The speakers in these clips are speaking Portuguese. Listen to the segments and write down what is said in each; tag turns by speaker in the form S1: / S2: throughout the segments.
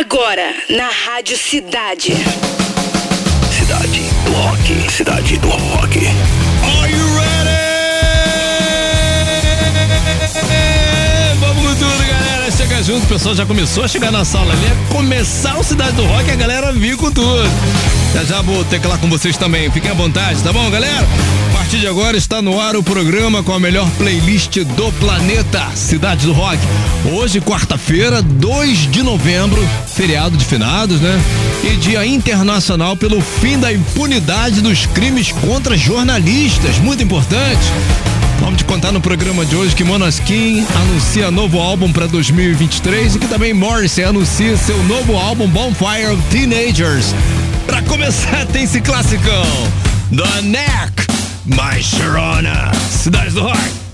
S1: Agora, na Rádio Cidade.
S2: Cidade do Rock. Cidade do Rock.
S3: Are you ready? Vamos com tudo, galera. Chega junto, o pessoal já começou a chegar na sala ali. É começar o Cidade do Rock, a galera vir com tudo. Já já vou teclar com vocês também. Fiquem à vontade, tá bom, galera? A partir de agora está no ar o programa com a melhor playlist do planeta, Cidade do Rock. Hoje, quarta-feira, 2 de novembro, feriado de finados, né? E dia internacional pelo fim da impunidade dos crimes contra jornalistas. Muito importante. Vamos te contar no programa de hoje que Monaskin anuncia novo álbum para 2023 e que também Morrissey anuncia seu novo álbum Bonfire of Teenagers. Para começar, tem esse classicão: The Neck, My Sharona, Cidade do Rock.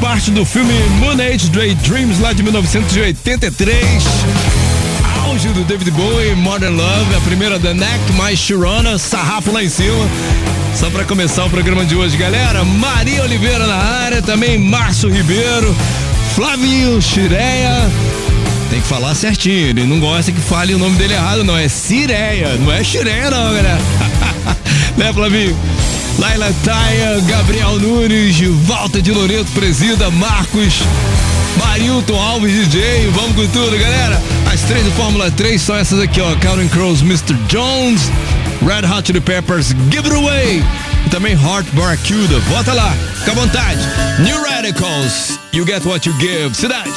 S4: Parte do filme Moon Age Dreams lá de 1983. Auge do David Bowie, Modern Love, a primeira The Neck, mais Sharona, sarrafo lá em cima. Só para começar o programa de hoje, galera. Maria Oliveira na área, também Márcio Ribeiro, Flavinho Chireia. Tem que falar certinho, ele não gosta que fale o nome dele errado, não. É Cireia, não é Chireia, não, galera. né, Flavinho? Laila Taia, Gabriel Nunes, Walter de Loreto, Presida, Marcos, Marilton Alves, DJ. Vamos com tudo, galera. As três do Fórmula 3 são essas aqui, ó. Counting Crows, Mr. Jones, Red Hot Chili Peppers, Give It Away. E também Heart Barracuda. Bota lá, fica à vontade. New Radicals, You Get What You Give. Cidade.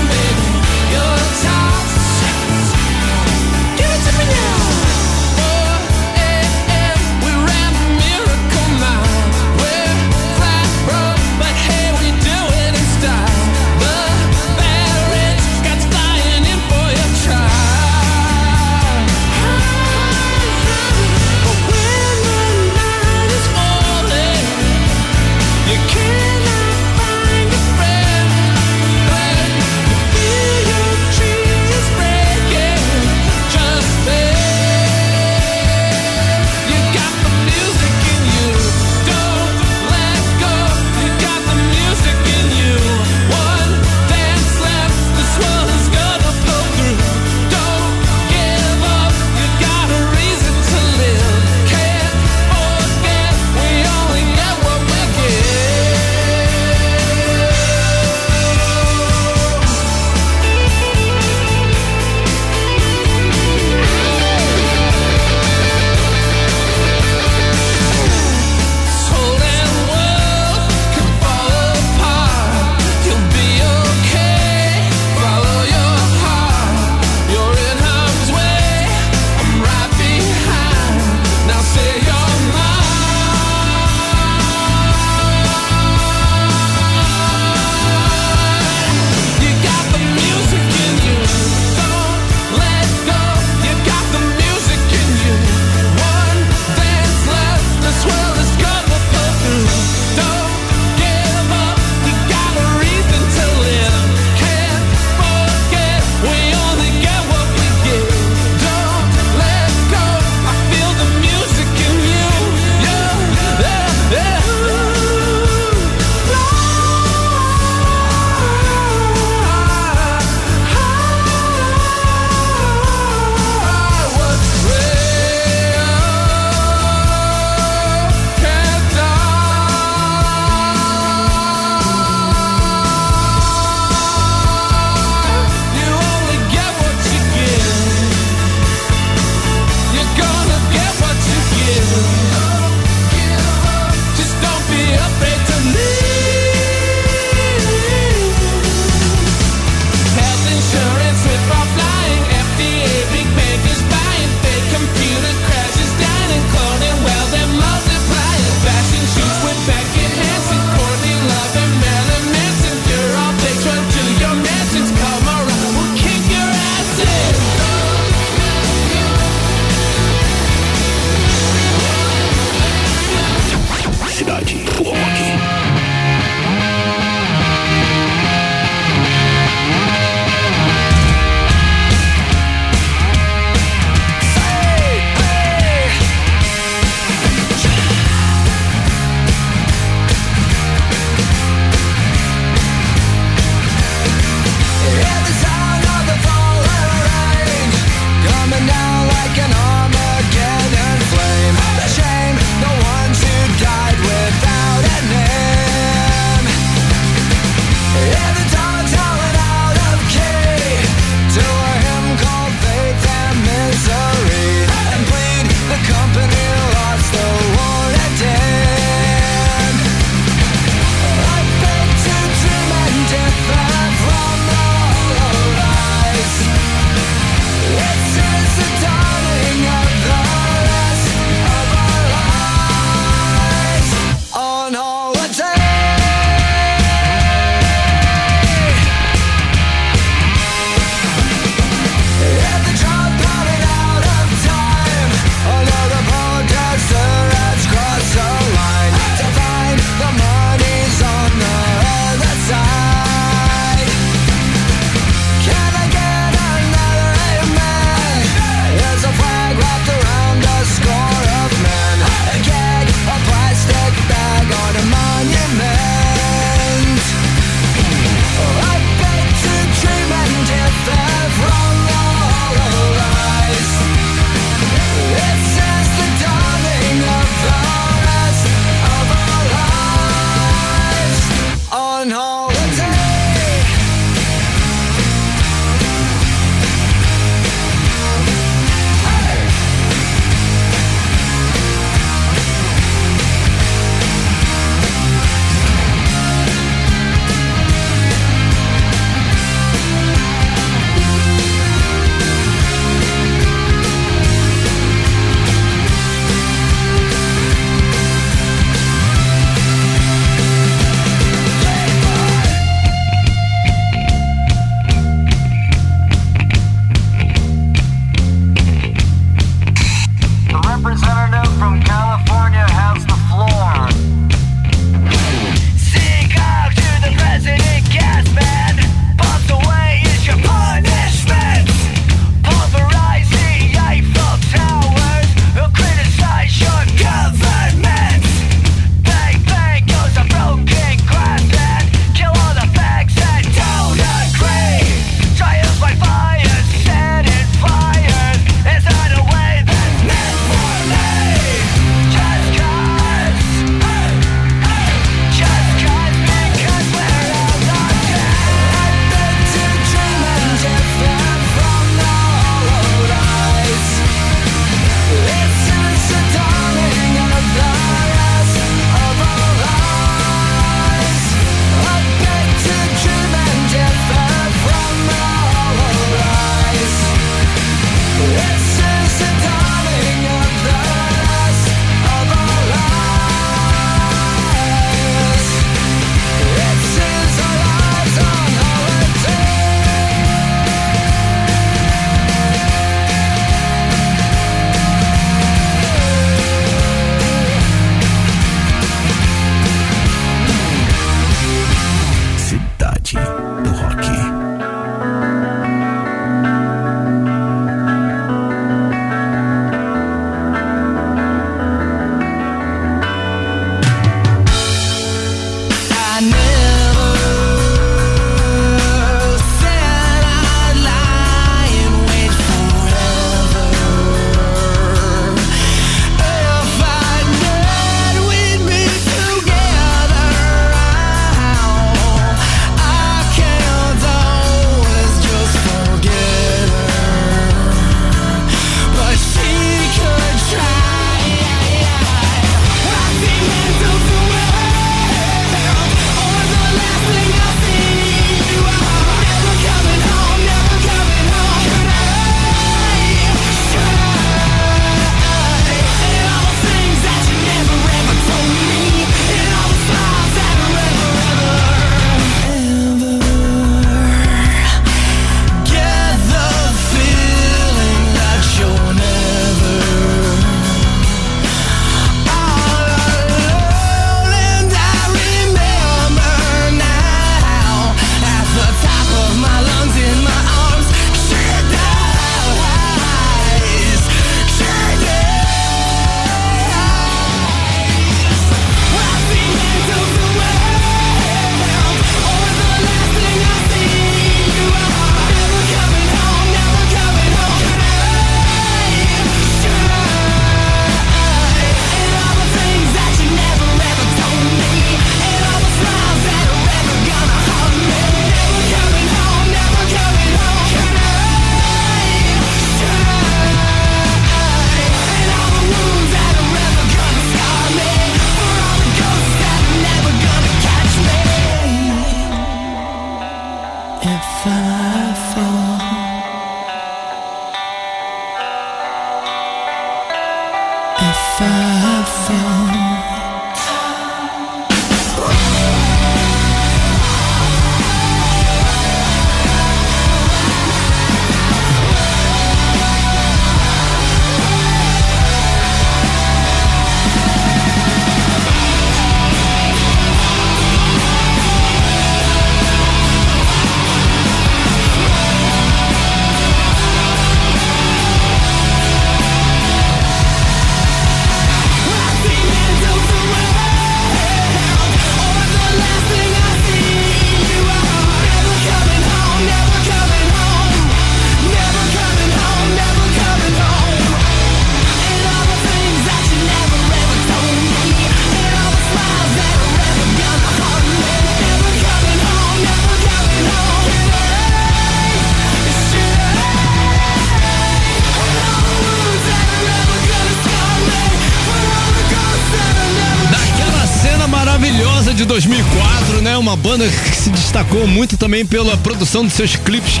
S3: Banda que se destacou muito também pela produção de seus clipes.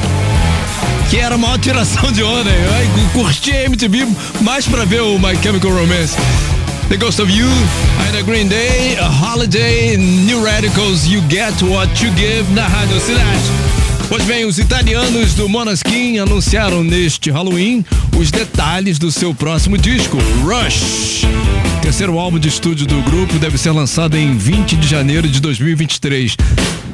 S3: Que era a maior tiração de onda. Eu curti a MTV mais pra ver o My Chemical Romance. The Ghost of You, ainda Green Day, A Holiday, New Radicals, You Get What You Give na Rádio Cidade. Pois os italianos do Monaskin anunciaram neste Halloween os detalhes do seu próximo disco, Rush. O terceiro álbum de estúdio do grupo deve ser lançado em 20 de janeiro de 2023.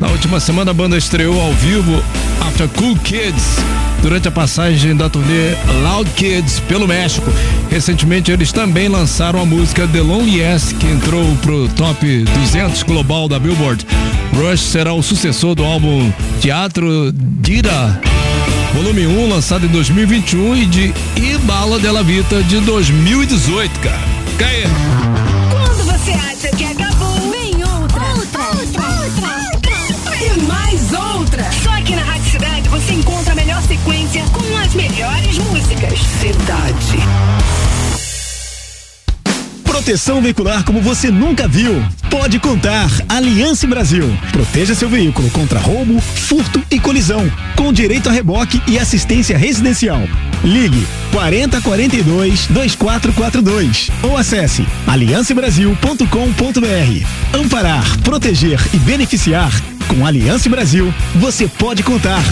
S3: Na última semana, a banda estreou ao vivo After Cool Kids durante a passagem da turnê Loud Kids pelo México. Recentemente, eles também lançaram a música The Lonely Yes, que entrou pro top 200 global da Billboard. Rush será o sucessor do álbum Teatro Dira, volume 1, lançado em 2021, e de Ibala della Vita de 2018, cara. Caê.
S5: Proteção veicular como você nunca viu. Pode contar. Aliança Brasil. Proteja seu veículo contra roubo, furto e colisão. Com direito a reboque e assistência residencial. Ligue 40 42 2442 ou acesse aliancebrasil.com.br. Amparar, proteger e beneficiar. Com Aliança Brasil, você pode contar.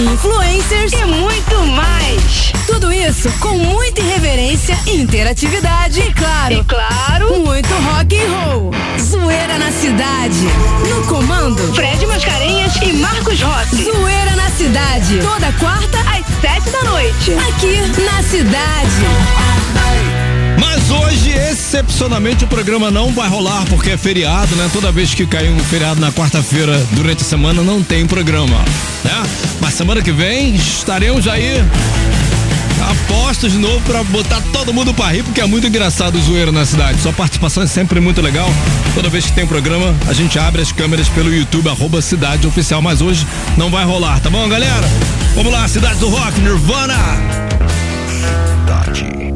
S6: Influencers
S1: E muito mais.
S6: tudo isso com muita irreverência, interatividade e, claro,
S1: E claro,
S6: muito rock and roll. Zoeira na cidade. No comando,
S1: Fred Mascarenhas e Marcos Rossi.
S6: Zoeira na cidade. Toda quarta,
S1: Às sete da noite.
S6: aqui na cidade.
S3: Hoje, excepcionalmente, o programa não vai rolar porque é feriado, né? Toda vez que cai um feriado na quarta-feira durante a semana, não tem programa, né? Mas semana que vem estaremos aí apostos de novo pra botar todo mundo pra rir, porque é muito engraçado o zoeiro na cidade. Sua participação é sempre muito legal. Toda vez que tem programa, a gente abre as câmeras pelo YouTube, arroba Cidade Oficial, mas hoje não vai rolar, tá bom, galera? Vamos lá, Cidade do Rock, Nirvana!
S2: Cidade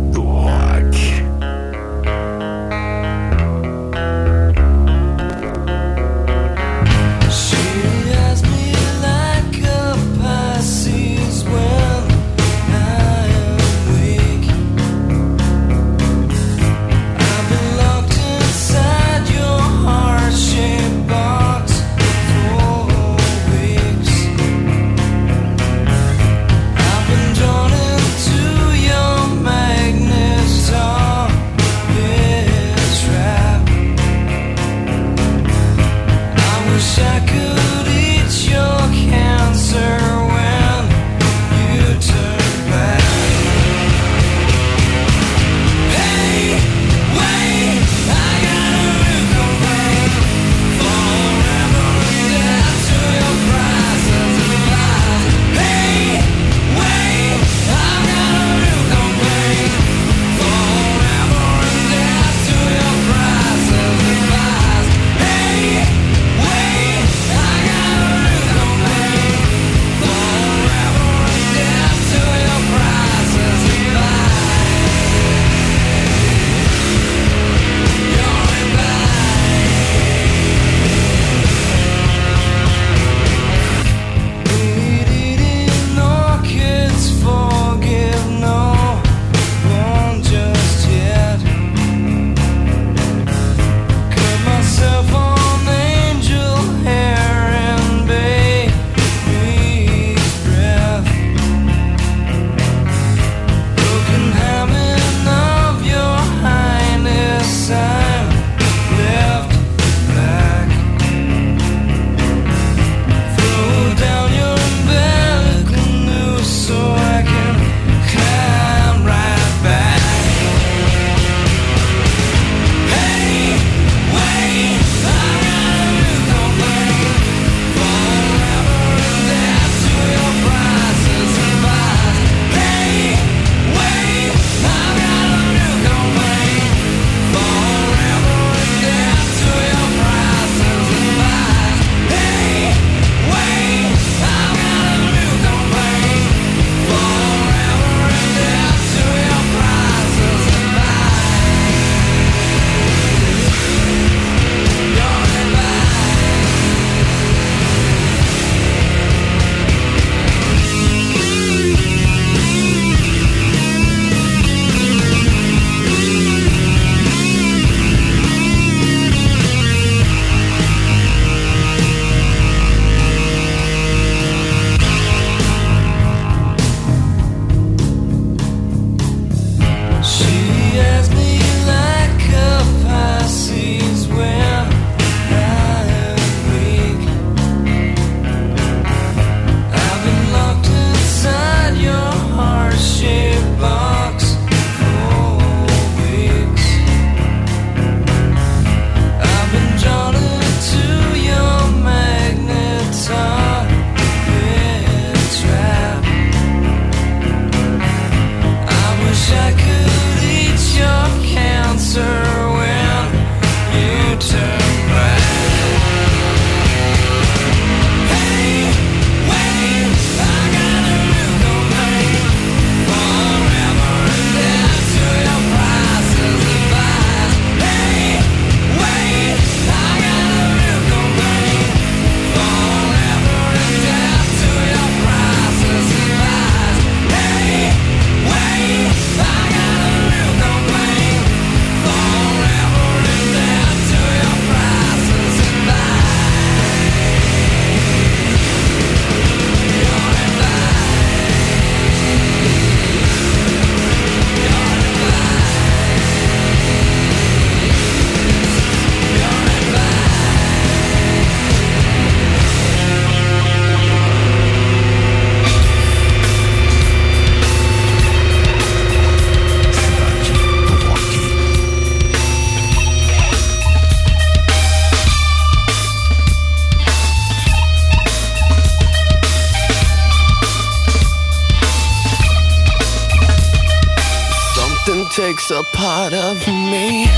S7: takes a part of me.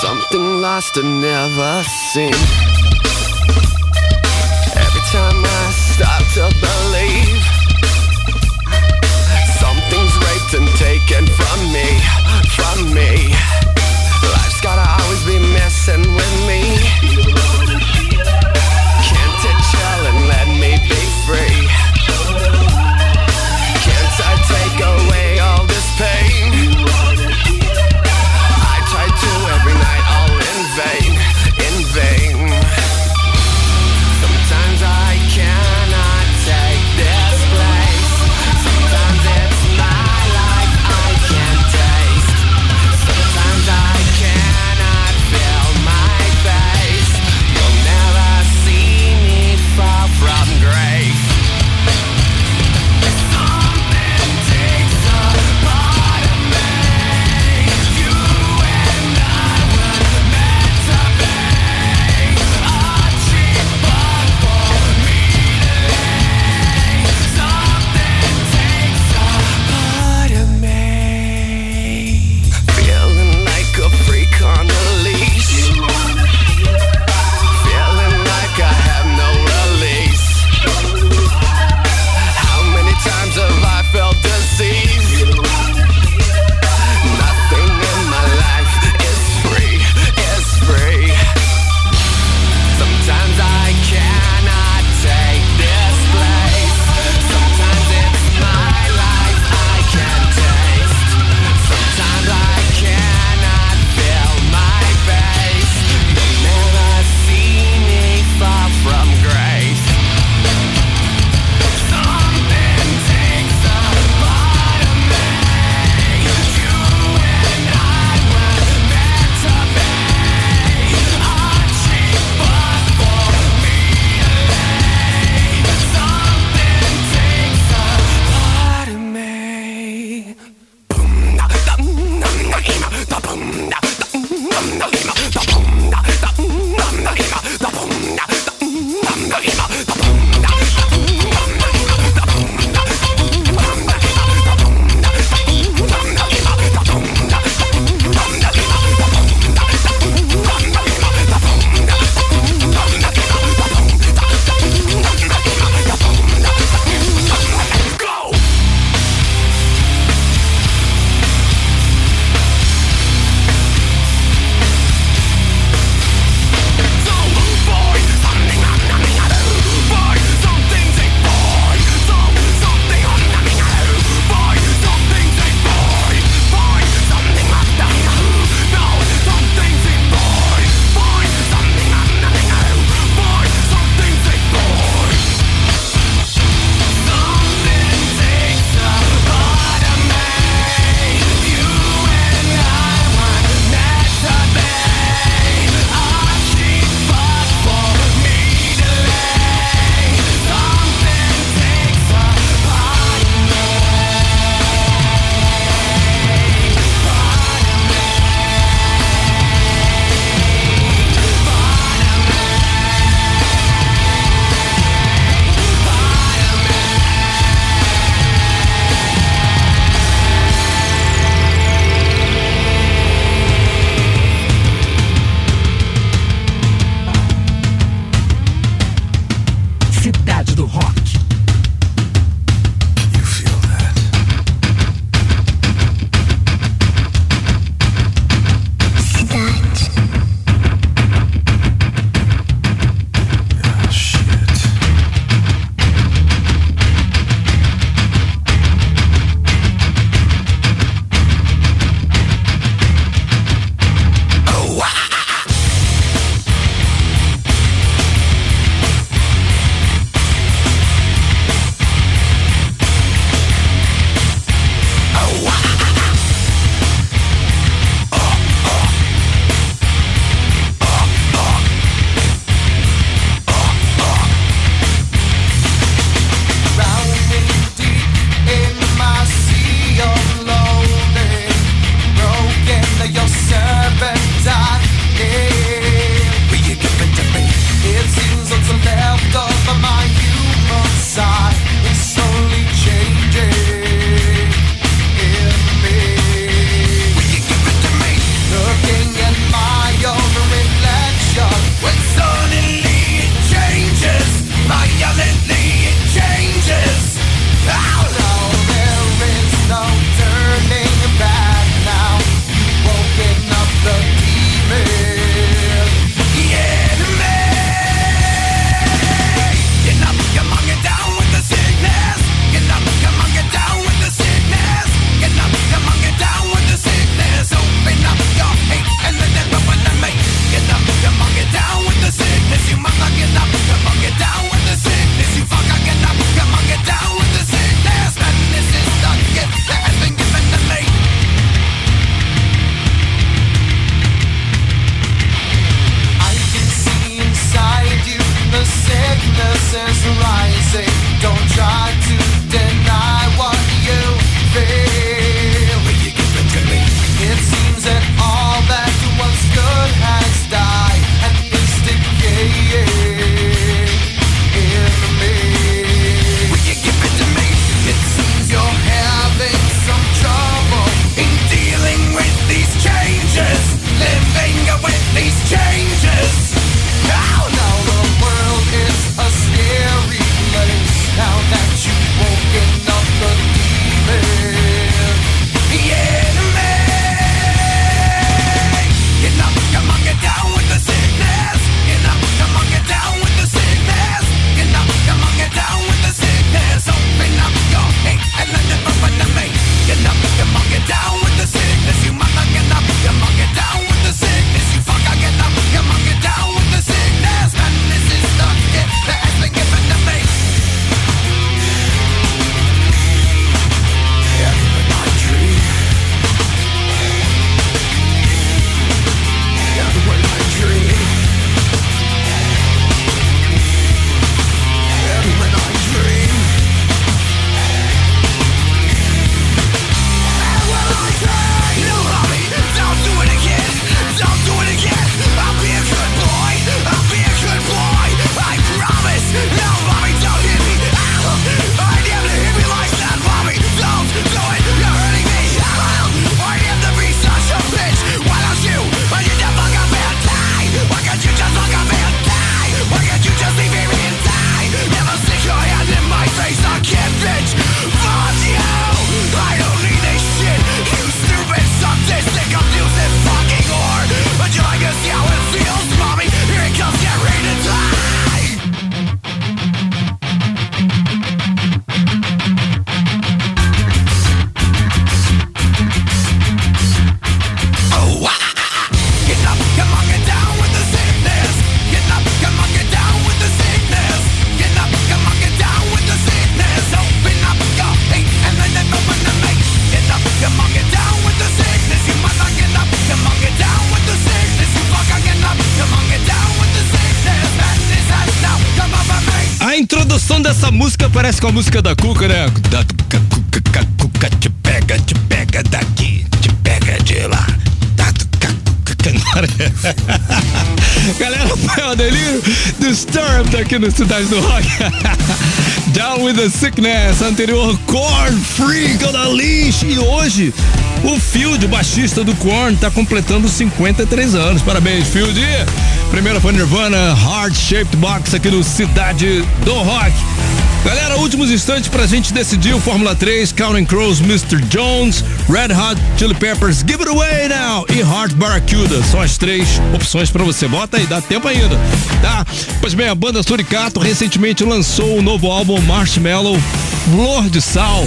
S7: Something lost and never seen. Every time I start to believe something's raped and taken from me, from me. Life's gotta always be messing with me.
S3: Com a música da Cuca, né? Da Cuca, Cuca, Cuca, te pega, te pega daqui, te pega de lá. Da Cuca, Cuca. Galera, foi o delírio Disturbed aqui no Cidade do Rock. Down with the Sickness, anterior Korn, Freak da Lynch. E hoje, o Field, baixista do Korn, tá completando 53 anos. Parabéns, Field. Primeiro foi Nirvana, Heart Shaped Box aqui no Cidade do Rock. Últimos instantes pra gente decidir o Fórmula 3, Counting Crows, Mr. Jones, Red Hot Chili Peppers, Give It Away Now e Heart Barracuda. São as três opções pra você. Bota aí, dá tempo ainda, tá? Pois bem, a banda Suricato recentemente lançou o novo álbum Marshmallow Flor de Sal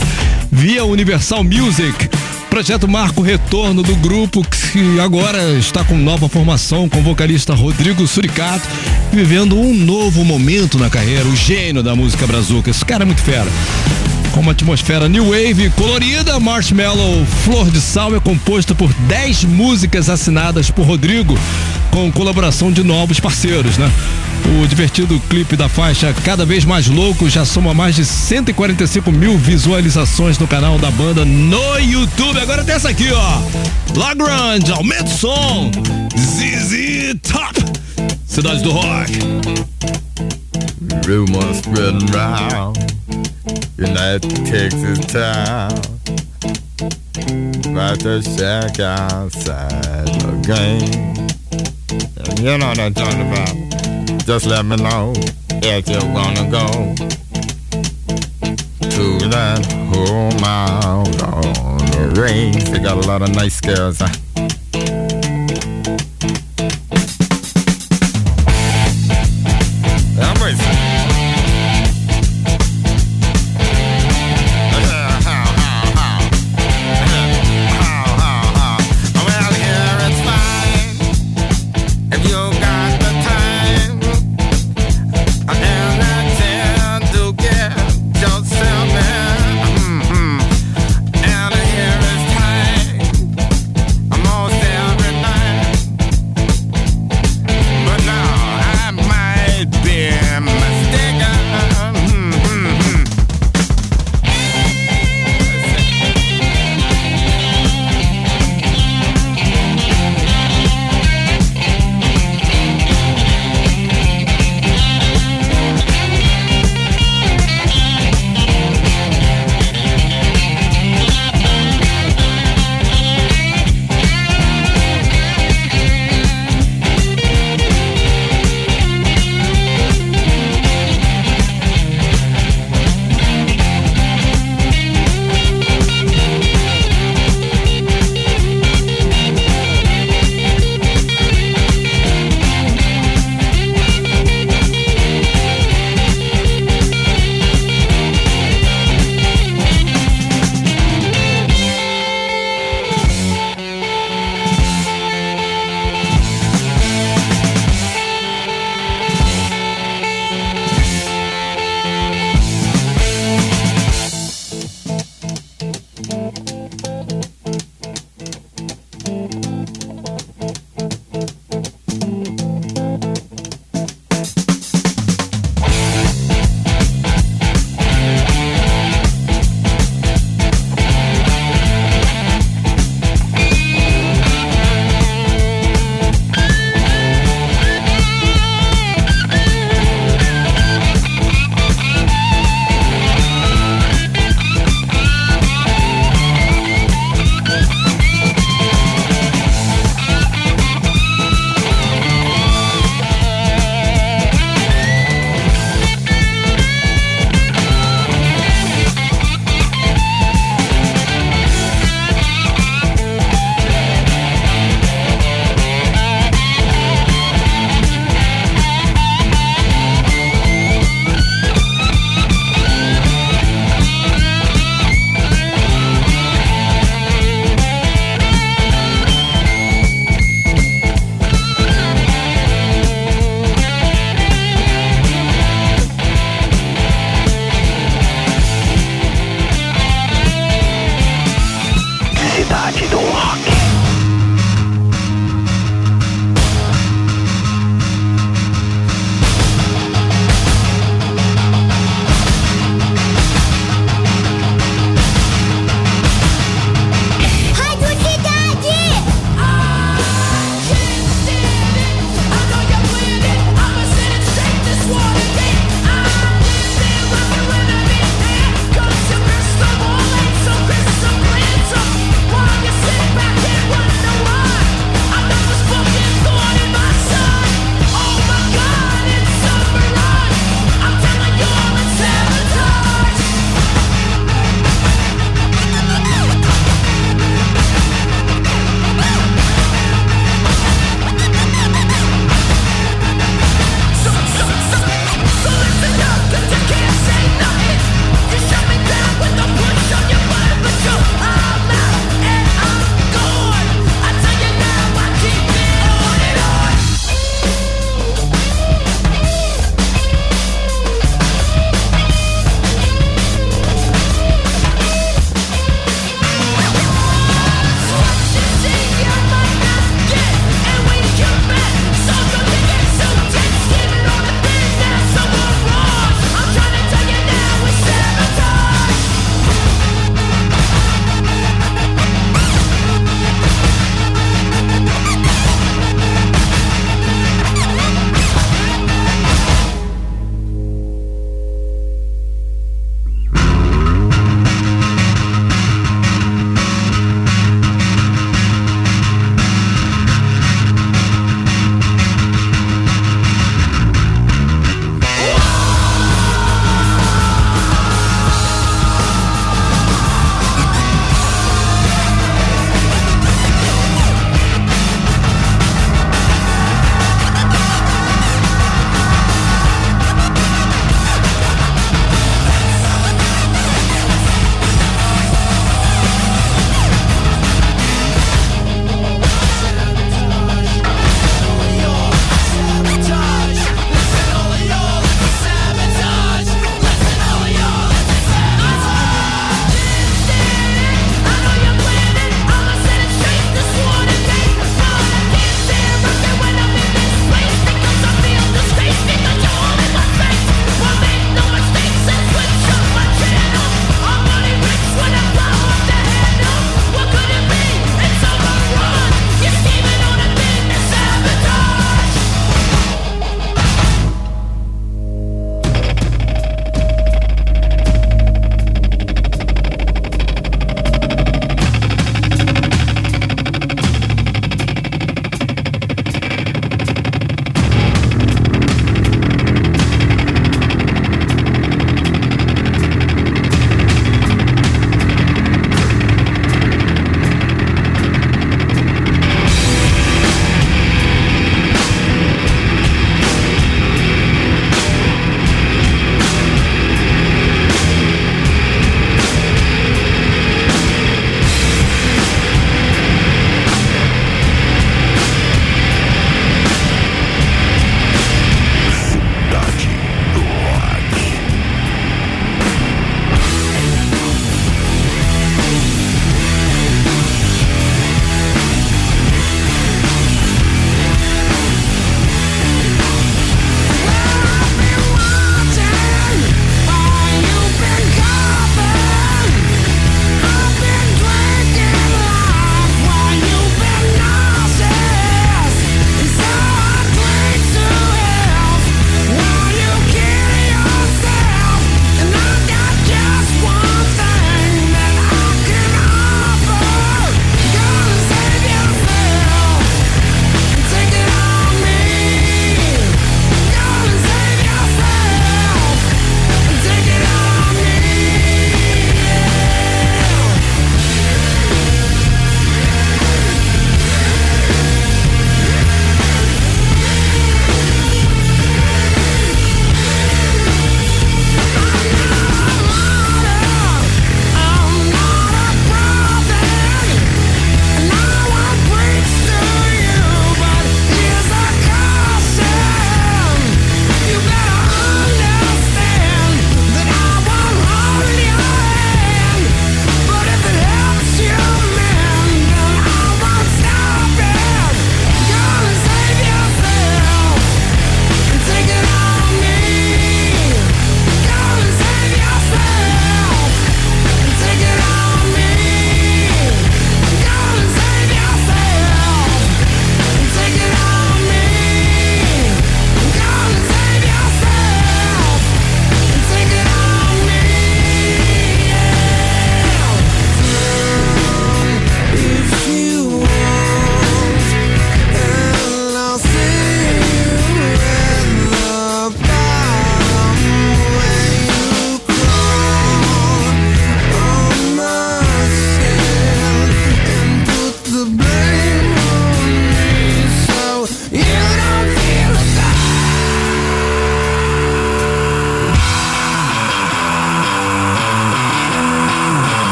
S3: via Universal Music. Projeto marca o retorno do grupo que agora está com nova formação com o vocalista Rodrigo Suricato, vivendo um novo momento na carreira, o gênio da música brazuca. Esse cara é muito fera. Com uma atmosfera new wave colorida, Marshmallow Flor de Sal é composta por 10 músicas assinadas por Rodrigo, com colaboração de novos parceiros, né? O divertido clipe da faixa Cada Vez Mais Louco já soma mais de 145 mil visualizações no canal da banda no YouTube. Agora tem essa aqui, ó. Lagrange, aumenta o som. ZZ Top. Cidade do Rock.
S8: Rumors spreading round that Texas town about the shack outside the game. You know what I'm talking about. Just let me know if you wanna go to that home out on the range. They got a lot of nice girls. Huh?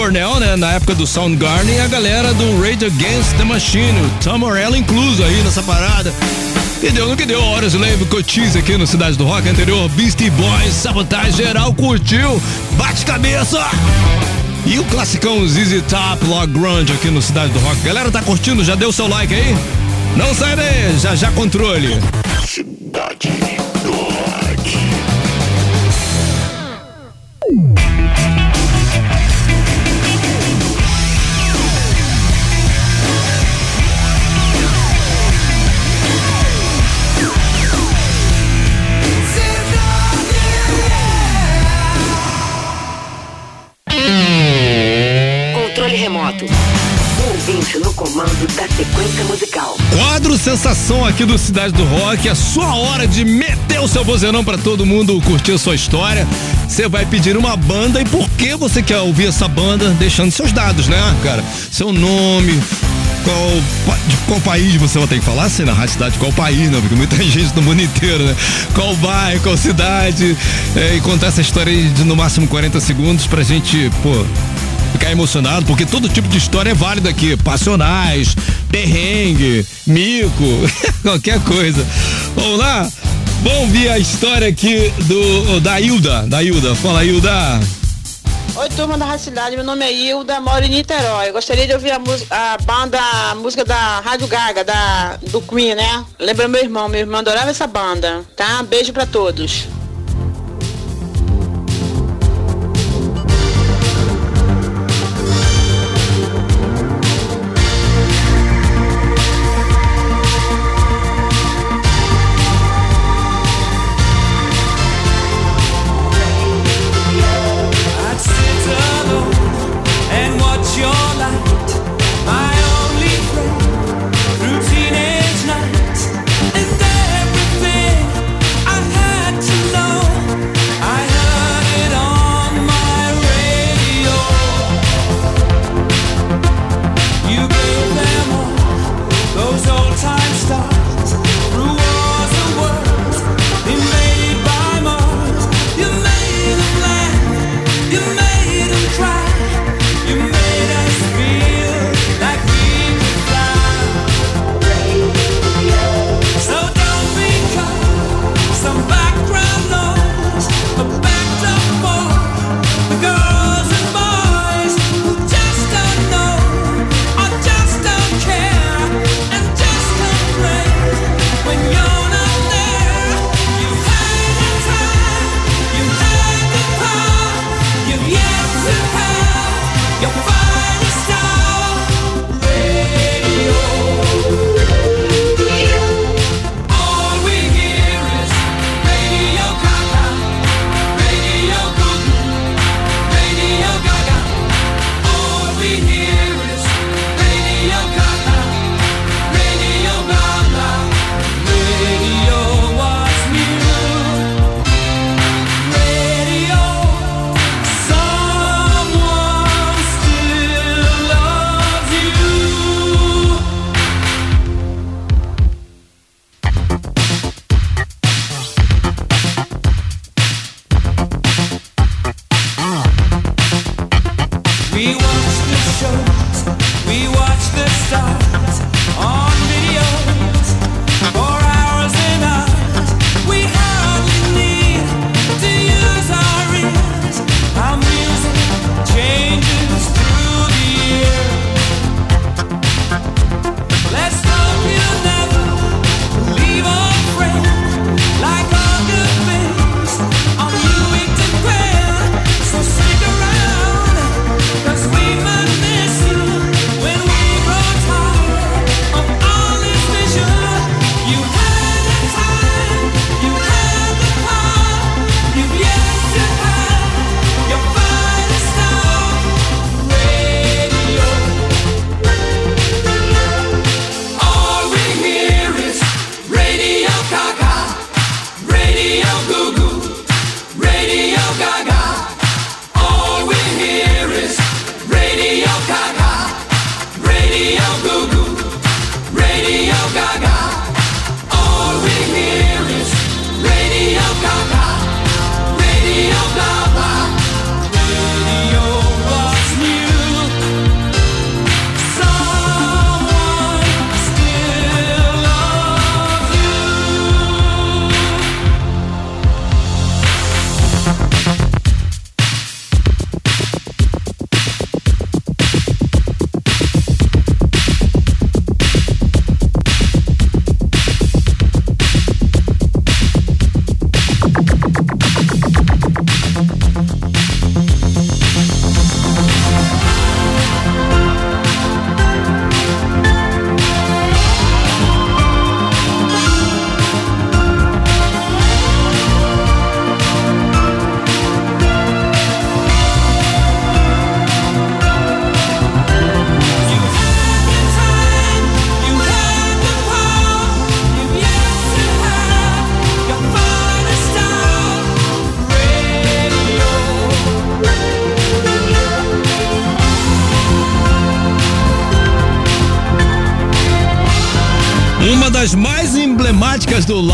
S3: Cornell, né? Na época do Soundgarden, e a galera do Rage Against the Machine, o Tom Morello incluso aí nessa parada. Que deu no que deu, horas lembro Cotis aqui no Cidade do Rock anterior, Beastie Boys, Sabotage geral, curtiu, bate cabeça! E o classicão ZZ Top, Log Grunge aqui no Cidade do Rock. Galera, tá curtindo? Já deu seu like aí? Não sai daí, já já controle.
S2: Cidade
S9: Controle remoto. Ouvinte no comando da sequência musical.
S3: Quadro Sensação aqui do Cidade do Rock, a sua hora de meter o seu vozenão pra todo mundo curtir sua história. Você vai pedir uma banda e por que você quer ouvir essa banda, deixando seus dados, né, cara? Seu nome, qual, de qual país você vai ter que falar, assim, na rádio cidade, qual país, né? Porque muita gente no mundo inteiro, né? Qual bairro, qual cidade, é, e contar essa história aí de no máximo 40 segundos pra gente, pô, ficar emocionado, porque todo tipo de história é válido aqui. Passionais, perrengue, mico, qualquer coisa. Vamos lá? Vamos ouvir a história aqui do da Hilda. Da Hilda. Fala, Hilda.
S10: Oi, turma da Rádio Cidade, meu nome é Hilda, moro em Niterói. Gostaria de ouvir a, a banda, a música da Rádio Gaga, da, do Queen, né? Lembra meu irmão, meu irmão adorava essa banda, tá? Beijo pra todos.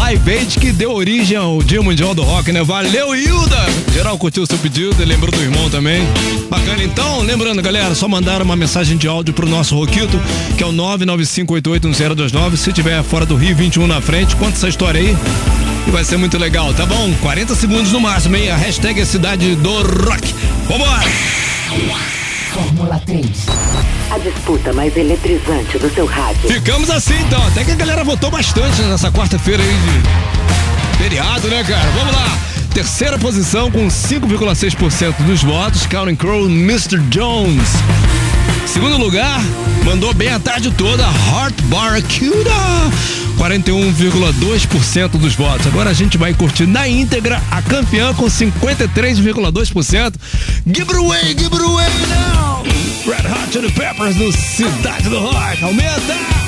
S3: Live Aid que deu origem ao Dia Mundial do Rock, né? Valeu, Hilda! Geral curtiu seu pedido e lembrou do irmão também. Bacana, então. Lembrando, galera, só mandar uma mensagem de áudio pro nosso Roquito, que é o 995881029. Se tiver fora do Rio, 21 na frente, conta essa história aí. E vai ser muito legal, tá bom? 40 segundos no máximo, hein? A hashtag é cidade do rock. Vambora!
S9: Fórmula 3. A disputa mais eletrizante do seu rádio.
S3: Ficamos assim então, até que a galera votou bastante nessa quarta-feira aí de feriado, né, cara? Vamos lá. Terceira posição com 5,6% dos votos, Counting Crow, Mr. Jones. Segundo lugar, mandou bem a tarde toda, Heart Barracuda. 41,2% dos votos. Agora a gente vai curtir na íntegra a campeã com 53,2%. Give it away, give it away now! Red Hot Chili Peppers no Cidade do Rock. Aumenta!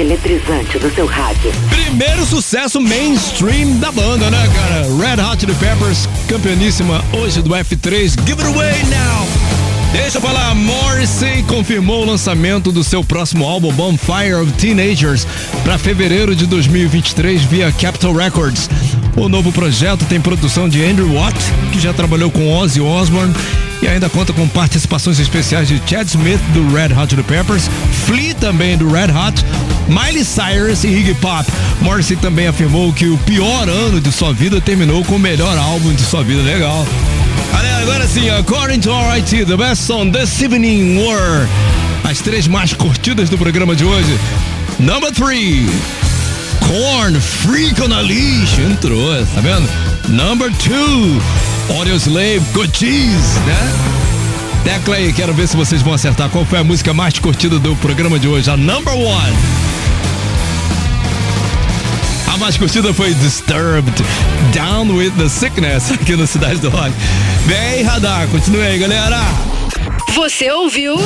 S9: Eletrizante do seu rádio.
S3: Primeiro sucesso mainstream da banda, né, cara? Red Hot Chili Peppers, campeoníssima hoje do F3. Give it away now! Deixa eu falar, Morrissey confirmou o lançamento do seu próximo álbum Bonfire of Teenagers para fevereiro de 2023 via Capitol Records. O novo projeto tem produção de Andrew Watt, que já trabalhou com Ozzy Osbourne e ainda conta com participações especiais de Chad Smith do Red Hot Chili Peppers, Flea também do Red Hot, Miley Cyrus e Iggy Pop. Morrissey também afirmou que o pior ano de sua vida terminou com o melhor álbum de sua vida. Legal. Galera, agora sim, according to RIT, the best song this evening were as três mais curtidas do programa de hoje. Number three, Corn, Freak on a Leash, entrou, tá vendo? Number two, Audio Slave, Good Cheese, né? Tecla aí, quero ver se vocês vão acertar qual foi a música mais curtida do programa de hoje, a number one. Mais curtida foi Disturbed, Down with the Sickness, aqui no Cidade do Rock. Vem, Radar, continue aí, galera.
S6: Você ouviu